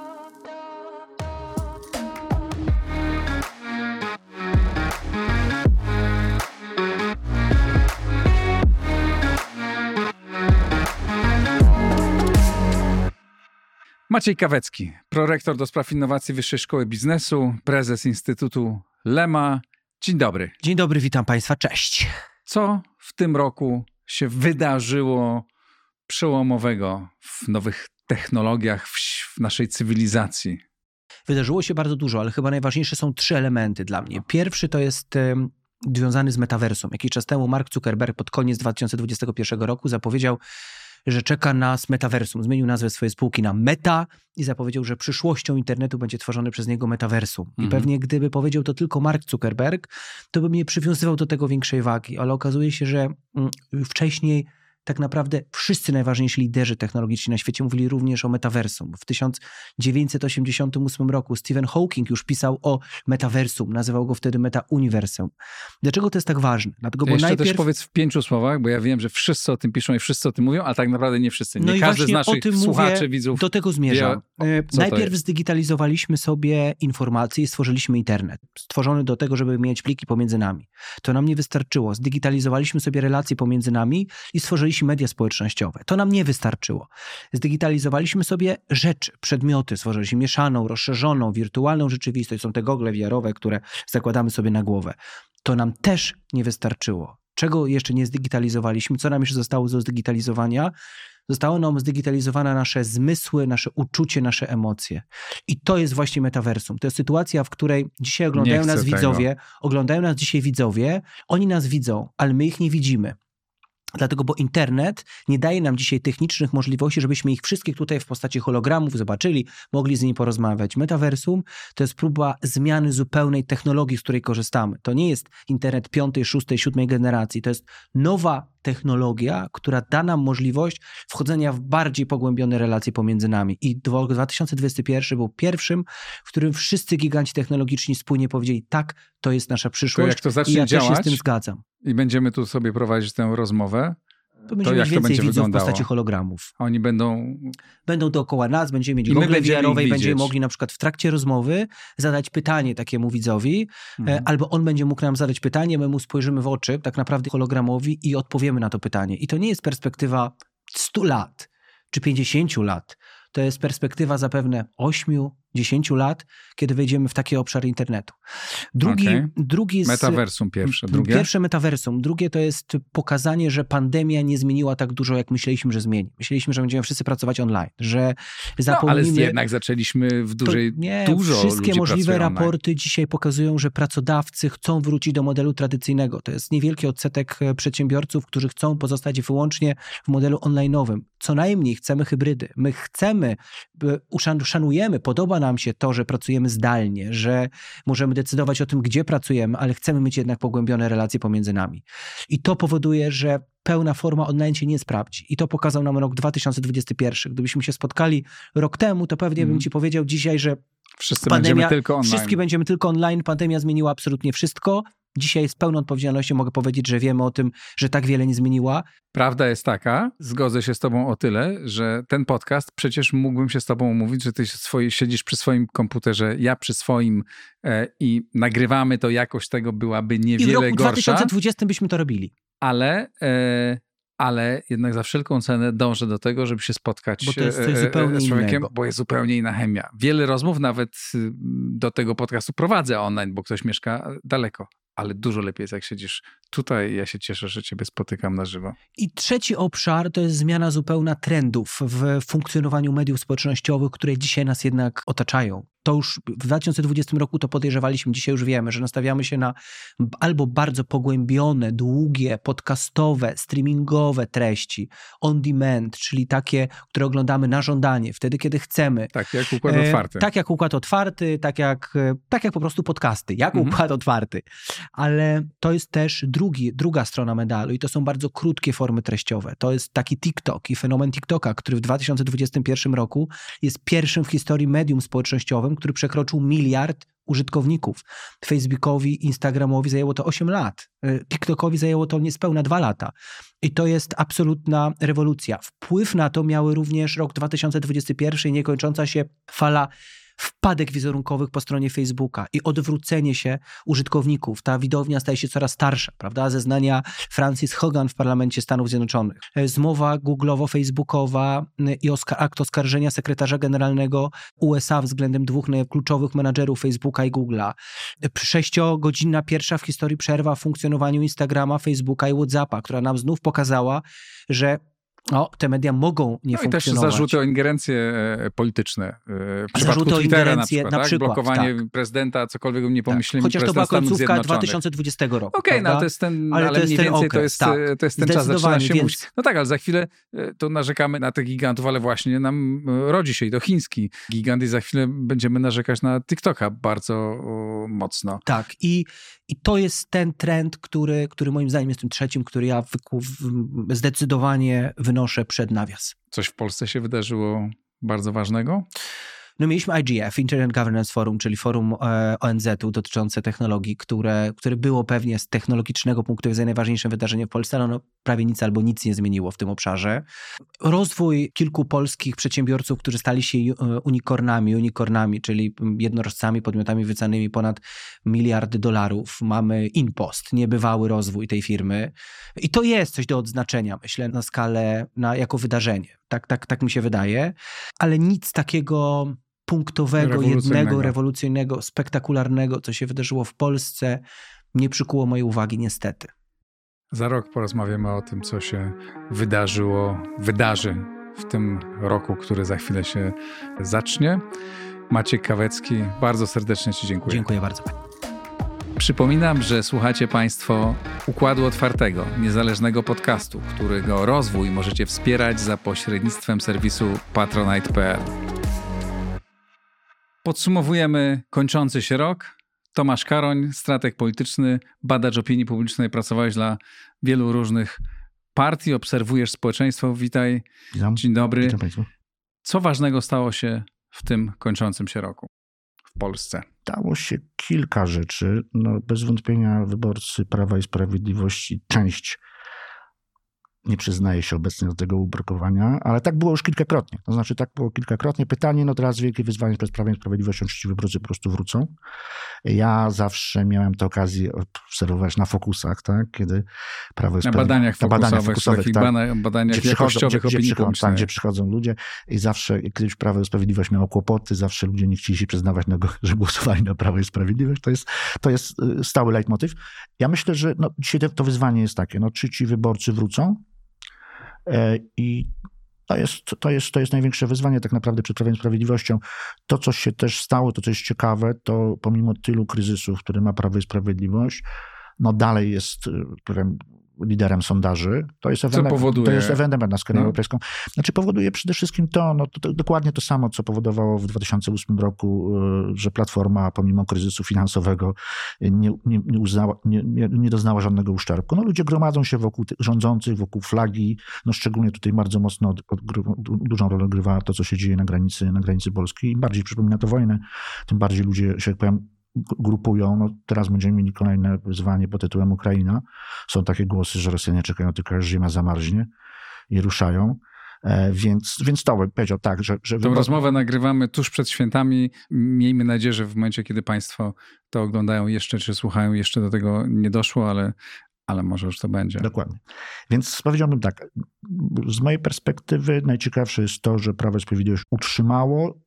Maciej Kawecki, prorektor do spraw innowacji Wyższej Szkoły Biznesu, prezes Instytutu Lema. Dzień dobry. Dzień dobry, witam Państwa, cześć. Co w tym roku się wydarzyło przełomowego w nowych technologiach, w, w naszej cywilizacji? Wydarzyło się bardzo dużo, ale chyba najważniejsze są trzy elementy dla mnie. Pierwszy to jest związany z metaversum. Jakiś czas temu Mark Zuckerberg pod koniec 2021 roku zapowiedział, że czeka nas metaversum. Zmienił nazwę swojej spółki na Meta i zapowiedział, że przyszłością internetu będzie tworzone przez niego metaversum. Mhm. I pewnie gdyby powiedział to tylko Mark Zuckerberg, to bym nie przywiązywał do tego większej wagi, ale okazuje się, że mm, wcześniej tak naprawdę wszyscy najważniejsi liderzy technologiczni na świecie mówili również o metaversum. W 1988 roku Stephen Hawking już pisał o metaversum, nazywał go wtedy meta-uniwersum. Dlaczego to jest tak ważne? Dlatego, bo Jeszcze najpierw... też powiedz w pięciu słowach, bo ja wiem, że wszyscy o tym piszą i wszyscy o tym mówią, a tak naprawdę nie wszyscy. Nie no każdy z naszych słuchaczy, mówię, widzów Do tego zmierzam. Wie, najpierw zdigitalizowaliśmy sobie informacje i stworzyliśmy internet. Stworzony do tego, żeby mieć pliki pomiędzy nami. To nam nie wystarczyło. Zdigitalizowaliśmy sobie relacje pomiędzy nami i stworzyliśmy stworzyliśmy media społecznościowe. To nam nie wystarczyło. Zdigitalizowaliśmy sobie rzeczy, przedmioty, stworzyliśmy mieszaną, rozszerzoną, wirtualną rzeczywistość. Są te gogle wiarowe, które zakładamy sobie na głowę. To nam też nie wystarczyło. Czego jeszcze nie zdigitalizowaliśmy? Co nam jeszcze zostało do zdigitalizowania? Zostało nam zdigitalizowane nasze zmysły, nasze uczucie, nasze emocje. I to jest właśnie metaversum. To jest sytuacja, w której dzisiaj oglądają nas tego. widzowie, oglądają nas dzisiaj widzowie, oni nas widzą, ale my ich nie widzimy. Dlatego, bo internet nie daje nam dzisiaj technicznych możliwości, żebyśmy ich wszystkich tutaj w postaci hologramów zobaczyli, mogli z nimi porozmawiać. Metaversum to jest próba zmiany zupełnej technologii, z której korzystamy. To nie jest internet piątej, szóstej, siódmej generacji. To jest nowa technologia, która da nam możliwość wchodzenia w bardziej pogłębione relacje pomiędzy nami. I 2021 był pierwszym, w którym wszyscy giganci technologiczni spójnie powiedzieli, tak, to jest nasza przyszłość. To jak to zacznie I ja działać, się z tym zgadzam. I będziemy tu sobie prowadzić tę rozmowę. To, będziemy to jak mieć więcej widzów wyglądało? w postaci hologramów. A oni będą... Będą dookoła nas, będziemy mieć gogle VR-owe i będziemy mogli na przykład w trakcie rozmowy zadać pytanie takiemu widzowi, e, mhm. albo on będzie mógł nam zadać pytanie, my mu spojrzymy w oczy, tak naprawdę hologramowi i odpowiemy na to pytanie. I to nie jest perspektywa 100 lat czy 50 lat. To jest perspektywa zapewne 8, 10 lat, kiedy wejdziemy w taki obszar internetu. Drugi, okay. drugi z, Metaversum pierwsze, drugie? Pierwsze metaversum. Drugie to jest pokazanie, że pandemia nie zmieniła tak dużo, jak myśleliśmy, że zmieni. Myśleliśmy, że będziemy wszyscy pracować online, że zapomnimy... No, ale jednak zaczęliśmy w dużej, to, nie, dużo Wszystkie możliwe raporty online. dzisiaj pokazują, że pracodawcy chcą wrócić do modelu tradycyjnego. To jest niewielki odsetek e, przedsiębiorców, którzy chcą pozostać wyłącznie w modelu online'owym. Co najmniej chcemy hybrydy. My chcemy, uszanujemy, podoba nam się to, że pracujemy zdalnie, że możemy decydować o tym, gdzie pracujemy, ale chcemy mieć jednak pogłębione relacje pomiędzy nami. I to powoduje, że pełna forma online się nie sprawdzi. I to pokazał nam rok 2021. Gdybyśmy się spotkali rok temu, to pewnie mm. bym mhm. ci powiedział dzisiaj, że Wszyscy pandemia, będziemy tylko online. Wszyscy będziemy tylko online. Pandemia zmieniła absolutnie wszystko. Dzisiaj z pełną odpowiedzialnością mogę powiedzieć, że wiemy o tym, że tak wiele nie zmieniła. Prawda jest taka, zgodzę się z tobą o tyle, że ten podcast, przecież mógłbym się z tobą umówić, że ty swoi, siedzisz przy swoim komputerze, ja przy swoim e, i nagrywamy to, jakość tego byłaby niewiele gorsza. I w roku gorsza, 2020 byśmy to robili. Ale... E, ale jednak za wszelką cenę dążę do tego, żeby się spotkać bo to jest coś e, e, zupełnie z człowiekiem, innego. bo jest zupełnie inna chemia. Wiele rozmów nawet y, do tego podcastu prowadzę online, bo ktoś mieszka daleko ale dużo lepiej jest, jak siedzisz tutaj. Ja się cieszę, że Ciebie spotykam na żywo. I trzeci obszar to jest zmiana zupełna trendów w funkcjonowaniu mediów społecznościowych, które dzisiaj nas jednak otaczają to już w 2020 roku to podejrzewaliśmy, dzisiaj już wiemy, że nastawiamy się na albo bardzo pogłębione, długie, podcastowe, streamingowe treści on demand, czyli takie, które oglądamy na żądanie, wtedy kiedy chcemy. Tak jak układ otwarty. E, tak jak układ otwarty, tak jak, e, tak jak po prostu podcasty, jak mhm. układ otwarty. Ale to jest też drugi, druga strona medalu i to są bardzo krótkie formy treściowe. To jest taki TikTok i fenomen TikToka, który w 2021 roku jest pierwszym w historii medium społecznościowym, który przekroczył miliard użytkowników. Facebookowi, Instagramowi zajęło to 8 lat. Y, TikTokowi zajęło to niespełna 2 lata. I to jest absolutna rewolucja. Wpływ na to miały również rok 2021 i niekończąca się fala wpadek wizerunkowych po stronie Facebooka i odwrócenie się użytkowników. Ta widownia staje się coraz starsza, prawda? Zeznania Francis Hogan w parlamencie Stanów Zjednoczonych. E, zmowa googlowo-facebookowa i akt oskarżenia sekretarza generalnego USA względem dwóch kluczowych menadżerów Facebooka i Google'a. E, sześciogodzinna pierwsza w historii przerwa w funkcjonowaniu Instagrama, Facebooka i Whatsappa, która nam znów pokazała, że te media mogą nie no funkcjonować. I też zarzuty o ingerencje e, polityczne. E, w przypadku zarzuty Twittera na przykład, na tak? przykład blokowanie tak. prezydenta, cokolwiek nie tak. pomyśleli. Tak. Chociaż to była końcówka 2020 roku. Okej, okay, no to jest ten, ale, ale mniej więcej okres, to, jest, tak. to jest ten czas, zaczyna się więc... mówić. No tak, ale za chwilę e, to narzekamy na tych gigantów, ale właśnie nam rodzi się i to chiński gigant i za chwilę będziemy narzekać na TikToka bardzo mocno. Tak i, i to jest ten trend, który, który moim zdaniem jest tym trzecim, który ja zdecydowanie wynoszę przed nawias. Coś w Polsce się wydarzyło bardzo ważnego? No mieliśmy IGF, Internet Governance Forum, czyli forum e, ONZ-u dotyczące technologii, które, które było pewnie z technologicznego punktu widzenia najważniejszym wydarzeniem w Polsce, ale ono prawie nic albo nic nie zmieniło w tym obszarze. Rozwój kilku polskich przedsiębiorców, którzy stali się e, unicornami, unicornami, czyli jednorożcami, podmiotami wycenionymi ponad miliardy dolarów. Mamy InPost, niebywały rozwój tej firmy. I to jest coś do odznaczenia, myślę, na skalę, na, jako wydarzenie. Tak, tak, tak mi się wydaje. Ale nic takiego punktowego, rewolucyjnego. jednego, rewolucyjnego, spektakularnego, co się wydarzyło w Polsce, nie przykuło mojej uwagi, niestety. Za rok porozmawiamy o tym, co się wydarzyło, wydarzy w tym roku, który za chwilę się zacznie. Maciek Kawecki, bardzo serdecznie Ci dziękuję. Dziękuję bardzo. Przypominam, że słuchacie Państwo Układu Otwartego, niezależnego podcastu, którego rozwój możecie wspierać za pośrednictwem serwisu patronite.pl. Podsumowujemy kończący się rok. Tomasz Karoń, strateg polityczny, badacz opinii publicznej, pracowałeś dla wielu różnych partii, obserwujesz społeczeństwo. Witaj. Witam. Dzień dobry. Witam. Co ważnego stało się w tym kończącym się roku w Polsce? Stało się kilka rzeczy. No, bez wątpienia wyborcy Prawa i Sprawiedliwości, część nie przyznaje się obecnie do tego ubrukowania, ale tak było już kilkakrotnie. To znaczy, tak było kilkakrotnie. Pytanie, no teraz wielkie wyzwanie przed Prawem i Sprawiedliwością, czy ci wyborcy po prostu wrócą. Ja zawsze miałem tę okazję obserwować na fokusach, tak, kiedy Prawo i Na badaniach na badaniach fokusowych, tak, badaniach gdzie przychodzą, gdzie, gdzie, przychodzą, tak, gdzie przychodzą ludzie i zawsze, kiedyś Prawo i Sprawiedliwość miało kłopoty, zawsze ludzie nie chcieli się przyznawać, na, że głosowali na Prawo i Sprawiedliwość. To jest, to jest y, stały leitmotyw. Ja myślę, że no, dzisiaj to wyzwanie jest takie, no, czy ci wyborcy wrócą, I to jest, to, jest, to jest największe wyzwanie tak naprawdę przed Prawem Sprawiedliwością. To, co się też stało, to co jest ciekawe, to pomimo tylu kryzysów, które ma Prawo i Sprawiedliwość, no dalej jest liderem sondaży. To jest ewenement, powoduje? To jest ewenement na skalę no. europejską. Znaczy powoduje przede wszystkim to, no, to, to, dokładnie to samo, co powodowało w 2008 roku, e, że Platforma pomimo kryzysu finansowego nie, nie, nie, uznała, nie, doznała żadnego uszczerbku. No, ludzie gromadzą się wokół rządzących, wokół flagi. No, szczególnie tutaj bardzo mocno dużą rolę odgrywa to, co się dzieje na granicy, na granicy Polski. Im bardziej przypomina to wojnę, tym bardziej ludzie się, jak powiem, grupują. No, teraz będziemy mieli kolejne wyzwanie pod tytułem Ukraina. Są takie głosy, że Rosjanie czekają tylko aż ziemia zamarznie i ruszają. E, więc, więc to bym powiedział tak, że... że Tą rozmowę nagrywamy tuż przed świętami. Miejmy nadzieję, że w momencie, kiedy Państwo to oglądają jeszcze, czy słuchają, jeszcze do tego nie doszło, ale, ale może już to będzie. Dokładnie. Więc powiedziałbym tak, z mojej perspektywy najciekawsze jest to, że Prawo i Sprawiedliwość utrzymało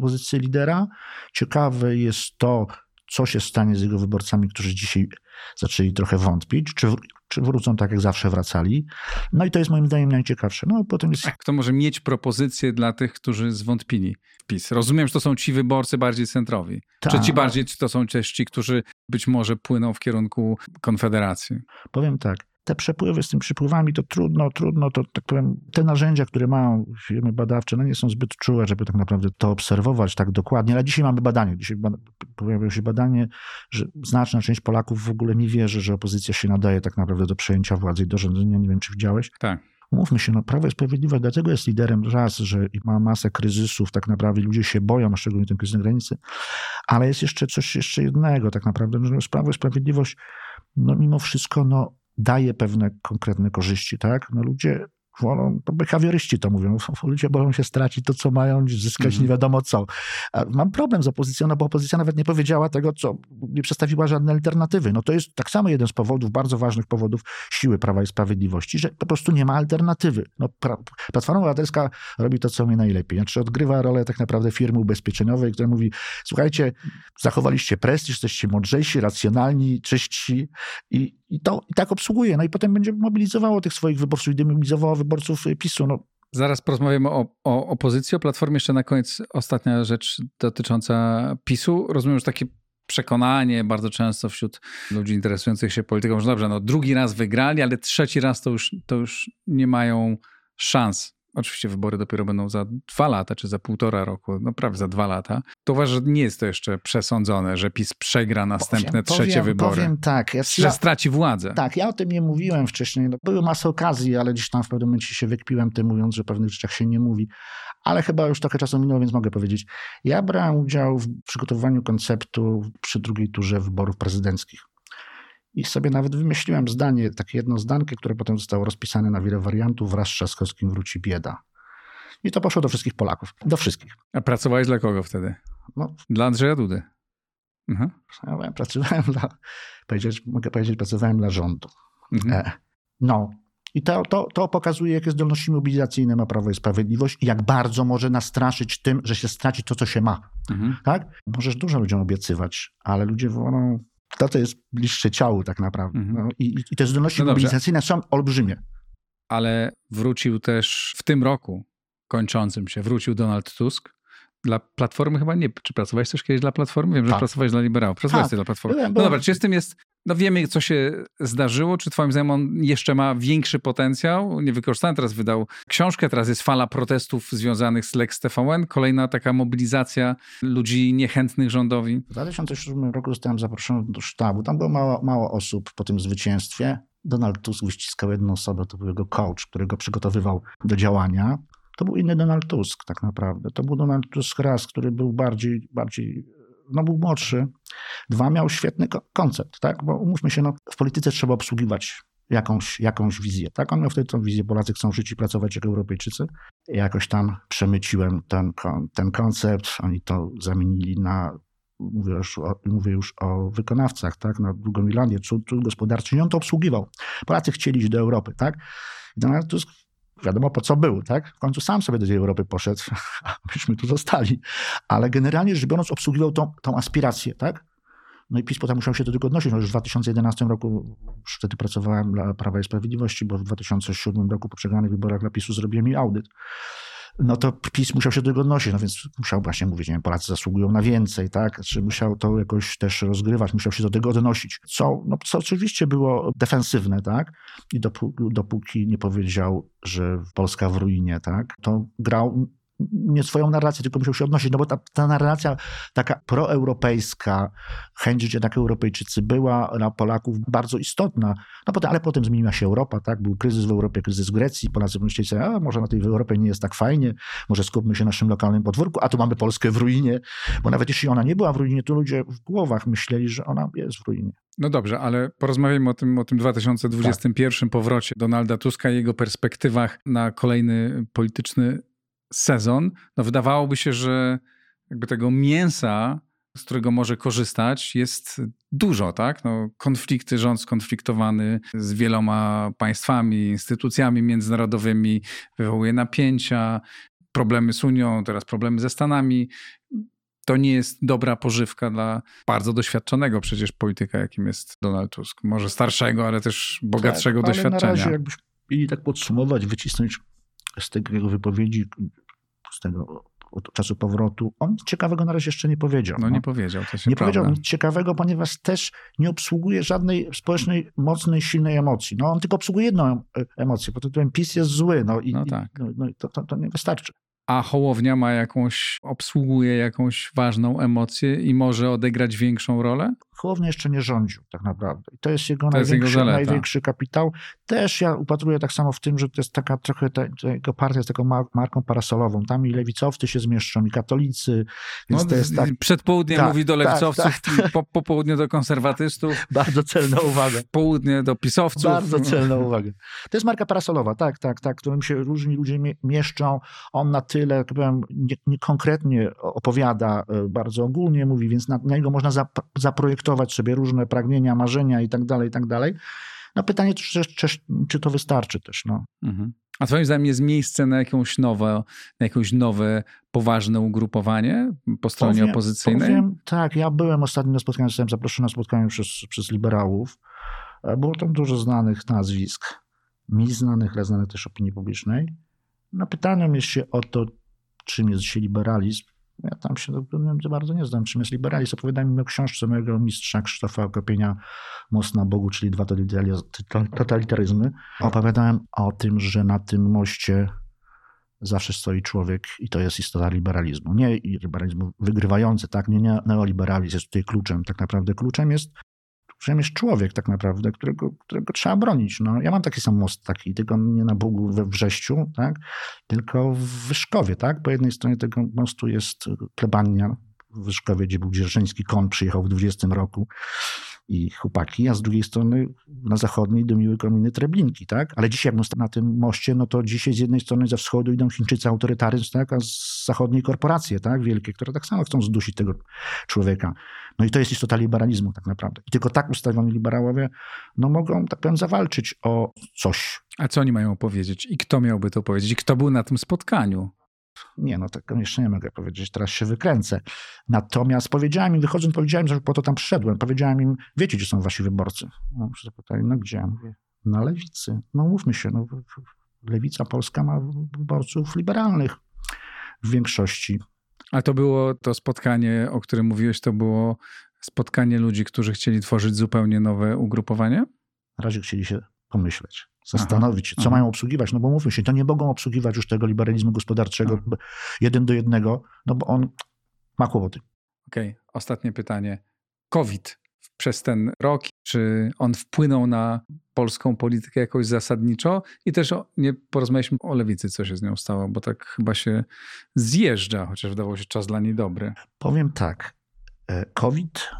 pozycję lidera. Ciekawe jest to, co się stanie z jego wyborcami, którzy dzisiaj zaczęli trochę wątpić, czy, czy wrócą tak, jak zawsze wracali. No i to jest moim zdaniem najciekawsze. No, potem jest... Kto może mieć propozycje dla tych, którzy zwątpili w PiS? Rozumiem, że to są ci wyborcy bardziej centrowi. Ta. Czy ci bardziej, czy to są też ci, którzy być może płyną w kierunku Konfederacji? Powiem tak te przepływy z tymi przypływami, to trudno, trudno, to tak powiem, te narzędzia, które mają firmy badawcze, no nie są zbyt czułe, żeby tak naprawdę to obserwować tak dokładnie, ale dzisiaj mamy badanie, dzisiaj pojawiło się badanie, że znaczna część Polaków w ogóle nie wierzy, że opozycja się nadaje tak naprawdę do przejęcia władzy i do rządzenia, nie wiem, czy widziałeś? Tak. Mówmy się, no Prawo i Sprawiedliwość dlatego jest liderem raz, że ma masę kryzysów, tak naprawdę ludzie się boją, a szczególnie ten kryzys na granicy, ale jest jeszcze coś jeszcze jednego tak naprawdę, że Prawo i Sprawiedliwość no mimo wszystko no, daje pewne konkretne korzyści, tak? No ludzie wolą, to behawioryści to mówią, ludzie boją się stracić to, co mają, zyskać mm -hmm. nie wiadomo co. A mam problem z opozycją, no bo opozycja nawet nie powiedziała tego, co, nie przedstawiła żadnej alternatywy. No to jest tak samo jeden z powodów, bardzo ważnych powodów siły Prawa i Sprawiedliwości, że po prostu nie ma alternatywy. No, Platforma Obywatelska robi to, co umie najlepiej. Znaczy odgrywa rolę tak naprawdę firmy ubezpieczeniowej, która mówi, słuchajcie, zachowaliście prestiż, jesteście mądrzejsi, racjonalni, czyści i, i, to, i tak obsługuje. No i potem będzie mobilizowało tych swoich wyborców i demobilizowało wyborców PiSu. No. Zaraz porozmawiamy o, o opozycji, o Platformie. Jeszcze na koniec ostatnia rzecz dotycząca PiSu. Rozumiem, że takie przekonanie bardzo często wśród ludzi interesujących się polityką, że dobrze, no drugi raz wygrali, ale trzeci raz to już, to już nie mają szans oczywiście wybory dopiero będą za dwa lata, czy za półtora roku, no prawie za dwa lata, to uważam, że nie jest to jeszcze przesądzone, że PiS przegra następne powiem, trzecie powiem, wybory. Powiem tak. Ja, że straci władzę. Tak, ja o tym nie mówiłem wcześniej. No, były masy okazji, ale gdzieś tam w pewnym momencie się wykpiłem tym, mówiąc, że pewnych rzeczach się nie mówi. Ale chyba już trochę czasu minęło, więc mogę powiedzieć. Ja brałem udział w przygotowywaniu konceptu przy drugiej turze wyborów prezydenckich. I sobie nawet wymyśliłem zdanie, takie jedno zdankę, które potem zostało rozpisane na wiele wariantów. Wraz z Trzaskowskim wróci bieda. I to poszło do wszystkich Polaków. Do wszystkich. A pracowałeś dla kogo wtedy? No, dla Andrzeja Dudy. Mhm. Ja pracowałem dla, powiedzieć, mogę powiedzieć, pracowałem dla rządu. Mhm. E, no. I to, to, to pokazuje, jakie zdolności mobilizacyjne ma Prawo i Sprawiedliwość i jak bardzo może nastraszyć tym, że się straci to, co się ma. Mhm. Tak? Możesz dużo ludziom obiecywać, ale ludzie wolą to, co jest bliższe ciału tak naprawdę. Mhm. No, i, I te zdolności no mobilizacyjne są olbrzymie. Ale wrócił też w tym roku kończącym się, wrócił Donald Tusk. Dla Platformy chyba nie. Czy pracowałeś też kiedyś dla Platformy? Wiem, że tak. pracowałeś dla liberałów. Pracowałeś tak. dla Platformy. Byłem, no dobra, czy z tym jest no wiemy, co się zdarzyło. Czy twoim zdaniem on jeszcze ma większy potencjał? Niewykorzystany teraz wydał książkę, teraz jest fala protestów związanych z Lex TVN, kolejna taka mobilizacja ludzi niechętnych rządowi. W 2007 roku zostałem zaproszony do sztabu. Tam było mało, mało osób po tym zwycięstwie. Donald Tusk wyściskał jedną osobę, to był jego coach, który go przygotowywał do działania. To był inny Donald Tusk tak naprawdę. To był Donald Tusk raz, który był bardziej, bardziej no był młodszy. Dwa, miał świetny koncept, tak? Bo umówmy się, no, w polityce trzeba obsługiwać jakąś, jakąś wizję. Tak? On miał wtedy tą wizję, Polacy chcą żyć i pracować jak Europejczycy. jakoś tam przemyciłem ten, ten koncept, oni to zamienili na mówię już o, mówię już o wykonawcach, tak, na Drugą Irlandię, cud, cud gospodarczy, i on to obsługiwał. Polacy chcieli iść do Europy, tak. I Donald Tusk wiadomo po co był, tak? W końcu sam sobie do tej Europy poszedł, a myśmy tu zostali. Ale generalnie rzecz biorąc obsługiwał tą, tą aspirację, tak? No i PiS potem musiał się do tego odnosić. No już w 2011 roku, wtedy pracowałem dla Prawa i Sprawiedliwości, bo w 2007 roku po przegranych wyborach dla PiSu zrobiłem mi audyt no to PiS musiał się do tego odnosić, no więc musiał właśnie mówić, nie wiem, Polacy zasługują na więcej, tak? Czy musiał to jakoś też rozgrywać, musiał się do tego odnosić, co, no, co oczywiście było defensywne, tak? I dopóki, dopóki nie powiedział, że Polska w ruinie, tak? To grał nie swoją narrację, tylko musiał się odnosić, no bo ta, ta narracja taka proeuropejska, chęć tak Europejczycy była dla Polaków bardzo istotna, no potem, ale potem zmieniła się Europa, tak, był kryzys w Europie, kryzys w Grecji, Polacy pomyśleli sobie, a może na tej Europie nie jest tak fajnie, może skupmy się na naszym lokalnym podwórku, a tu mamy Polskę w ruinie, bo nawet jeśli ona nie była w ruinie, to ludzie w głowach myśleli, że ona jest w ruinie. No dobrze, ale porozmawiajmy o tym, o tym 2021 tak. powrocie Donalda Tuska i jego perspektywach na kolejny polityczny sezon, no wydawałoby się, że jakby tego mięsa, z którego może korzystać, jest dużo, tak? No, konflikty, rząd skonfliktowany z wieloma państwami, instytucjami międzynarodowymi, wywołuje napięcia, problemy z Unią, teraz problemy ze Stanami. To nie jest dobra pożywka dla bardzo doświadczonego przecież polityka, jakim jest Donald Tusk. Może starszego, ale też bogatszego tak, doświadczenia. Ale na razie jakbyśmy mieli tak podsumować, wycisnąć z tego jego wypowiedzi, tego od czasu powrotu, on nic ciekawego na razie jeszcze nie powiedział. No, no. nie powiedział, to się Nie prawda. powiedział nic ciekawego, ponieważ też nie obsługuje żadnej społecznej, mocnej, silnej emocji. No on tylko obsługuje jedną emocję, pod tytułem PiS jest zły, no i, no tak. i no, no, to, to, to nie wystarczy a Hołownia ma jakąś, obsługuje jakąś ważną emocję i może odegrać większą rolę? Hołownia jeszcze nie rządził tak naprawdę. I to jest jego, to największy, jest jego największy kapitał. Też ja upatruję tak samo w tym, że to jest taka trochę, ta, jego partia jest taką marką parasolową. Tam i lewicowcy się zmieszczą, i katolicy. Więc no, to jest tak... Przed południem tak, mówi do tak, lewicowców, tak, tak. Po, po, południu do konserwatystów. Bardzo celna uwaga. Południe do pisowców. Bardzo celna uwaga. To jest marka parasolowa, tak, tak, tak, którym się różni ludzie mieszczą. On na tyle, jak powiem, nie, nie konkretnie opowiada, e, bardzo ogólnie mówi, więc na, na niego można zaprojektować sobie różne pragnienia, marzenia i tak dalej, i tak dalej. No pytanie, czy, czy, czy to wystarczy też. No. Mhm. A twoim zdaniem jest miejsce na jakąś nowe, na jakieś nowe, poważne ugrupowanie po stronie powiem, opozycyjnej? Powiem, tak, ja byłem ostatnio na spotkaniu, zostałem zaproszony na spotkanie przez, przez liberałów. E, było tam dużo znanych nazwisk, mi znanych, ale znanych też opinii publicznej. No pytaniem jest się o to, czym jest dzisiaj liberalizm ja tam się bardzo nie znam, czym jest liberalizm. Opowiadałem o książce mojego mistrza Krzysztofa Okopienia Most na Bogu, czyli dwa totalitaryzmy. Opowiadałem o tym, że na tym moście zawsze stoi człowiek i to jest istota liberalizmu. Nie liberalizmu wygrywający, tak? Nie neoliberalizm jest tutaj kluczem. Tak naprawdę kluczem jest że jest człowiek tak naprawdę, którego, którego trzeba bronić. No, ja mam taki sam most, taki, tylko nie na Bogu we Wrześciu, tak? tylko w Wyszkowie. Tak? Po jednej stronie tego mostu jest plebania w Wyszkowie, gdzie był dzierżyński kon, przyjechał w 20 roku i chłopaki, a z drugiej strony na zachodniej domiły kominy Treblinki, tak? Ale dzisiaj jak na tym moście, no to dzisiaj z jednej strony ze wschodu idą Chińczycy autorytaryzm, tak? A z zachodniej korporacje, tak? Wielkie, które tak samo chcą zdusić tego człowieka. No i to jest istota liberalizmu tak naprawdę. I tylko tak ustawioni liberałowie, no mogą, tak powiem, zawalczyć o coś. A co oni mają powiedzieć? I kto miałby to powiedzieć? I kto był na tym spotkaniu? Nie, no tego jeszcze nie mogę powiedzieć, teraz się wykręcę. Natomiast powiedziałem im, wychodząc, powiedziałem, że po to tam przyszedłem, powiedziałem im, wiecie, gdzie są wasi wyborcy? No, zapytali, no gdzie? Mówię, na lewicy. No mówmy się, no, lewica polska ma wyborców liberalnych w większości. A to było to spotkanie, o którym mówiłeś, to było spotkanie ludzi, którzy chcieli tworzyć zupełnie nowe ugrupowanie? Na razie chcieli się pomyśleć zastanowić się, co aha. mają obsługiwać, no bo mówmy się, to nie mogą obsługiwać już tego liberalizmu gospodarczego aha. jeden do jednego, no bo on ma kłopoty. Okej, okay. ostatnie pytanie. COVID przez ten rok, czy on wpłynął na polską politykę jakoś zasadniczo? I też o, nie porozmawialiśmy o lewicy, co się z nią stało, bo tak chyba się zjeżdża, chociaż wydawał się czas dla niej dobry. Powiem tak. E, COVID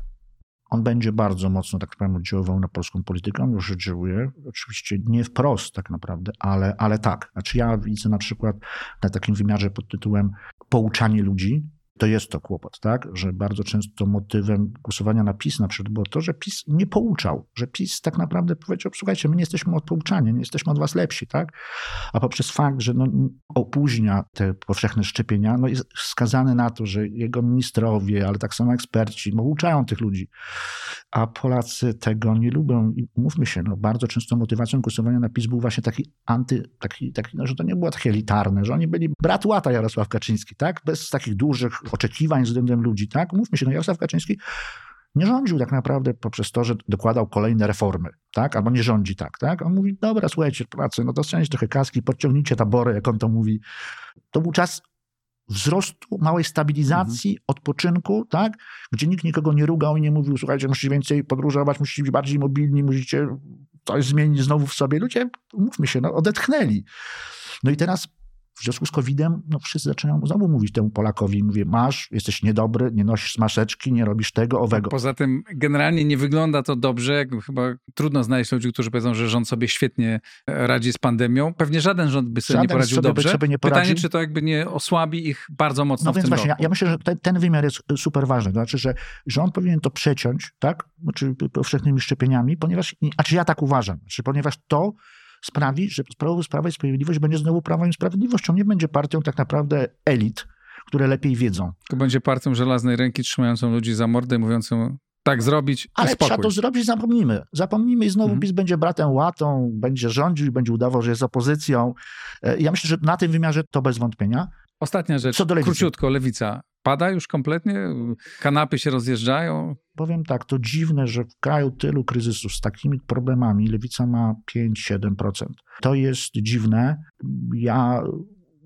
on będzie bardzo mocno tak naprawdę oddziaływał na polską politykę, on już oddziałuje, oczywiście nie wprost tak naprawdę, ale, ale tak. Znaczy ja widzę na przykład na takim wymiarze pod tytułem pouczanie ludzi, to jest to kłopot, tak? Że bardzo często motywem głosowania na PiS na przykład było to, że PiS nie pouczał, że PiS tak naprawdę powiedział, słuchajcie, my nie jesteśmy od pouczania, nie jesteśmy od was lepsi, tak? A poprzez fakt, że no, opóźnia te powszechne szczepienia, no jest skazany na to, że jego ministrowie, ale tak samo eksperci pouczają tych ludzi, a Polacy tego nie lubią i mówmy się, no bardzo często motywacją głosowania na PiS był właśnie taki anty, taki, taki no, że to nie było takie elitarne, że oni byli brat łata Jarosław Kaczyński, tak? Bez takich dużych oczekiwań względem ludzi, tak? Mówmy się, no Jarosław Kaczyński nie rządził tak naprawdę poprzez to, że dokładał kolejne reformy, tak? Albo nie rządzi tak, tak? On mówi, dobra, słuchajcie, pracy, no dostrzeżcie trochę kaski, podciągnijcie tabory, jak on to mówi. To był czas wzrostu, małej stabilizacji, mhm. odpoczynku, tak? Gdzie nikt nikogo nie rugał i nie mówił, słuchajcie, musicie więcej podróżować, musicie być bardziej mobilni, musicie coś zmienić znowu w sobie. Ludzie, mówmy się, no, odetchnęli. No i teraz w związku z COVID-em no, wszyscy zaczynają znowu mówić temu Polakowi, mówię, masz, jesteś niedobry, nie nosisz maseczki, nie robisz tego, owego. Poza tym generalnie nie wygląda to dobrze, chyba trudno znaleźć ludzi, którzy powiedzą, że rząd sobie świetnie radzi z pandemią. Pewnie żaden rząd by sobie żaden nie poradził sobie dobrze. Sobie nie poradził. Pytanie, czy to jakby nie osłabi ich bardzo mocno no więc właśnie. Ja, ja myślę, że ten, ten, wymiar jest super ważny. To znaczy, że rząd powinien to przeciąć, tak, znaczy powszechnymi szczepieniami, ponieważ, a czy ja tak uważam, znaczy, ponieważ to sprawi, że Prawo i Sprawiedliwość będzie znowu Prawem i Sprawiedliwością. Nie będzie partią tak naprawdę elit, które lepiej wiedzą. To będzie partią żelaznej ręki trzymającą ludzi za mordę i mówiącą tak zrobić Ale trzeba to zrobić, zapomnijmy. Zapomnijmy i znowu mhm. PiS będzie bratem łatą, będzie rządził będzie udawał, że jest opozycją. E, ja myślę, że na tym wymiarze to bez wątpienia. Ostatnia rzecz, Co do lewicy. króciutko, lewica. Pada już kompletnie? Kanapy się rozjeżdżają? Powiem tak, to dziwne, że w kraju tylu kryzysów z takimi problemami lewica ma 5-7%. To jest dziwne. Ja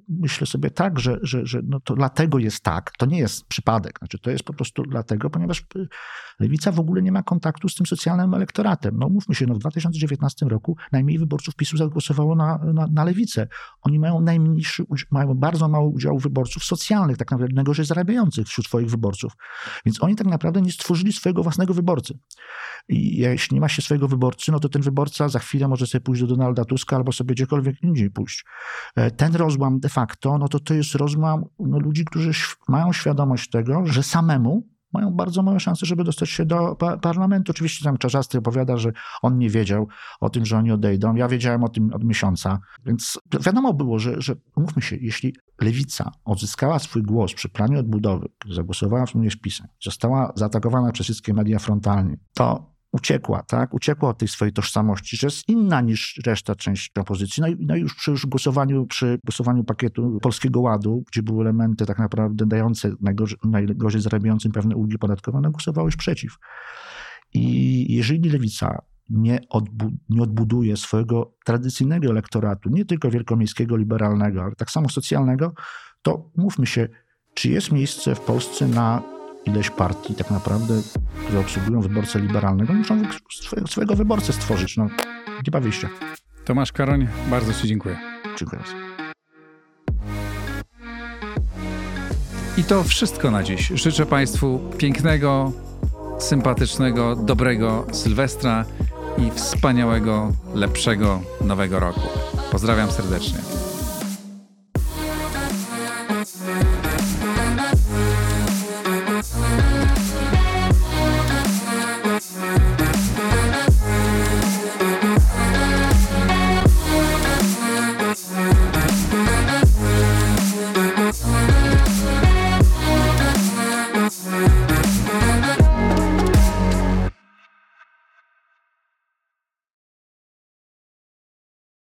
myślę sobie tak, że, że, że no to dlatego jest tak. To nie jest przypadek. Znaczy, to jest po prostu dlatego, ponieważ y, lewica w ogóle nie ma kontaktu z tym socjalnym elektoratem. No mówmy się, no w 2019 roku najmniej wyborców PiSu zagłosowało na, na, na lewicę. Oni mają najmniejszy, mają bardzo mały udział wyborców socjalnych, tak naprawdę najgorzej zarabiających wśród swoich wyborców. Więc oni tak naprawdę nie stworzyli swojego własnego wyborcy. I jeśli nie ma się swojego wyborcy, no to ten wyborca za chwilę może sobie pójść do Donalda Tuska albo sobie gdziekolwiek indziej pójść. E, ten rozłam de facto, no to to jest rozłam no, ludzi, którzy mają świadomość tego, że samemu mają bardzo małe szanse, żeby dostać się do pa parlamentu. Oczywiście tam Czarzasty opowiada, że on nie wiedział o tym, że oni odejdą. Ja wiedziałem o tym od miesiąca. Więc wiadomo było, że, że mówmy się, jeśli Lewica odzyskała swój głos przy planie odbudowy, zagłosowała w z PiSem, została zaatakowana przez wszystkie media frontalnie, to uciekła, tak? Uciekła od tej swojej tożsamości, że jest inna niż reszta części opozycji. No i, no już przy już głosowaniu, przy głosowaniu pakietu Polskiego Ładu, gdzie były elementy tak naprawdę dające najgorzej, najgorzej zarabiającym pewne ulgi podatkowe, no głosowały już przeciw. I jeżeli lewica nie, odbu nie odbuduje swojego tradycyjnego elektoratu, nie tylko wielkomiejskiego, liberalnego, ale tak samo socjalnego, to mówmy się, czy jest miejsce w Polsce na ileś partii tak naprawdę, które obsługują wyborcę liberalnego, muszą swojego, wyborcę stworzyć. No, nie ma wyjścia. Tomasz Karoń, bardzo Ci dziękuję. Dziękuję bardzo. I to wszystko na dziś. Życzę Państwu pięknego, sympatycznego, dobrego Sylwestra i wspaniałego, lepszego nowego roku. Pozdrawiam serdecznie.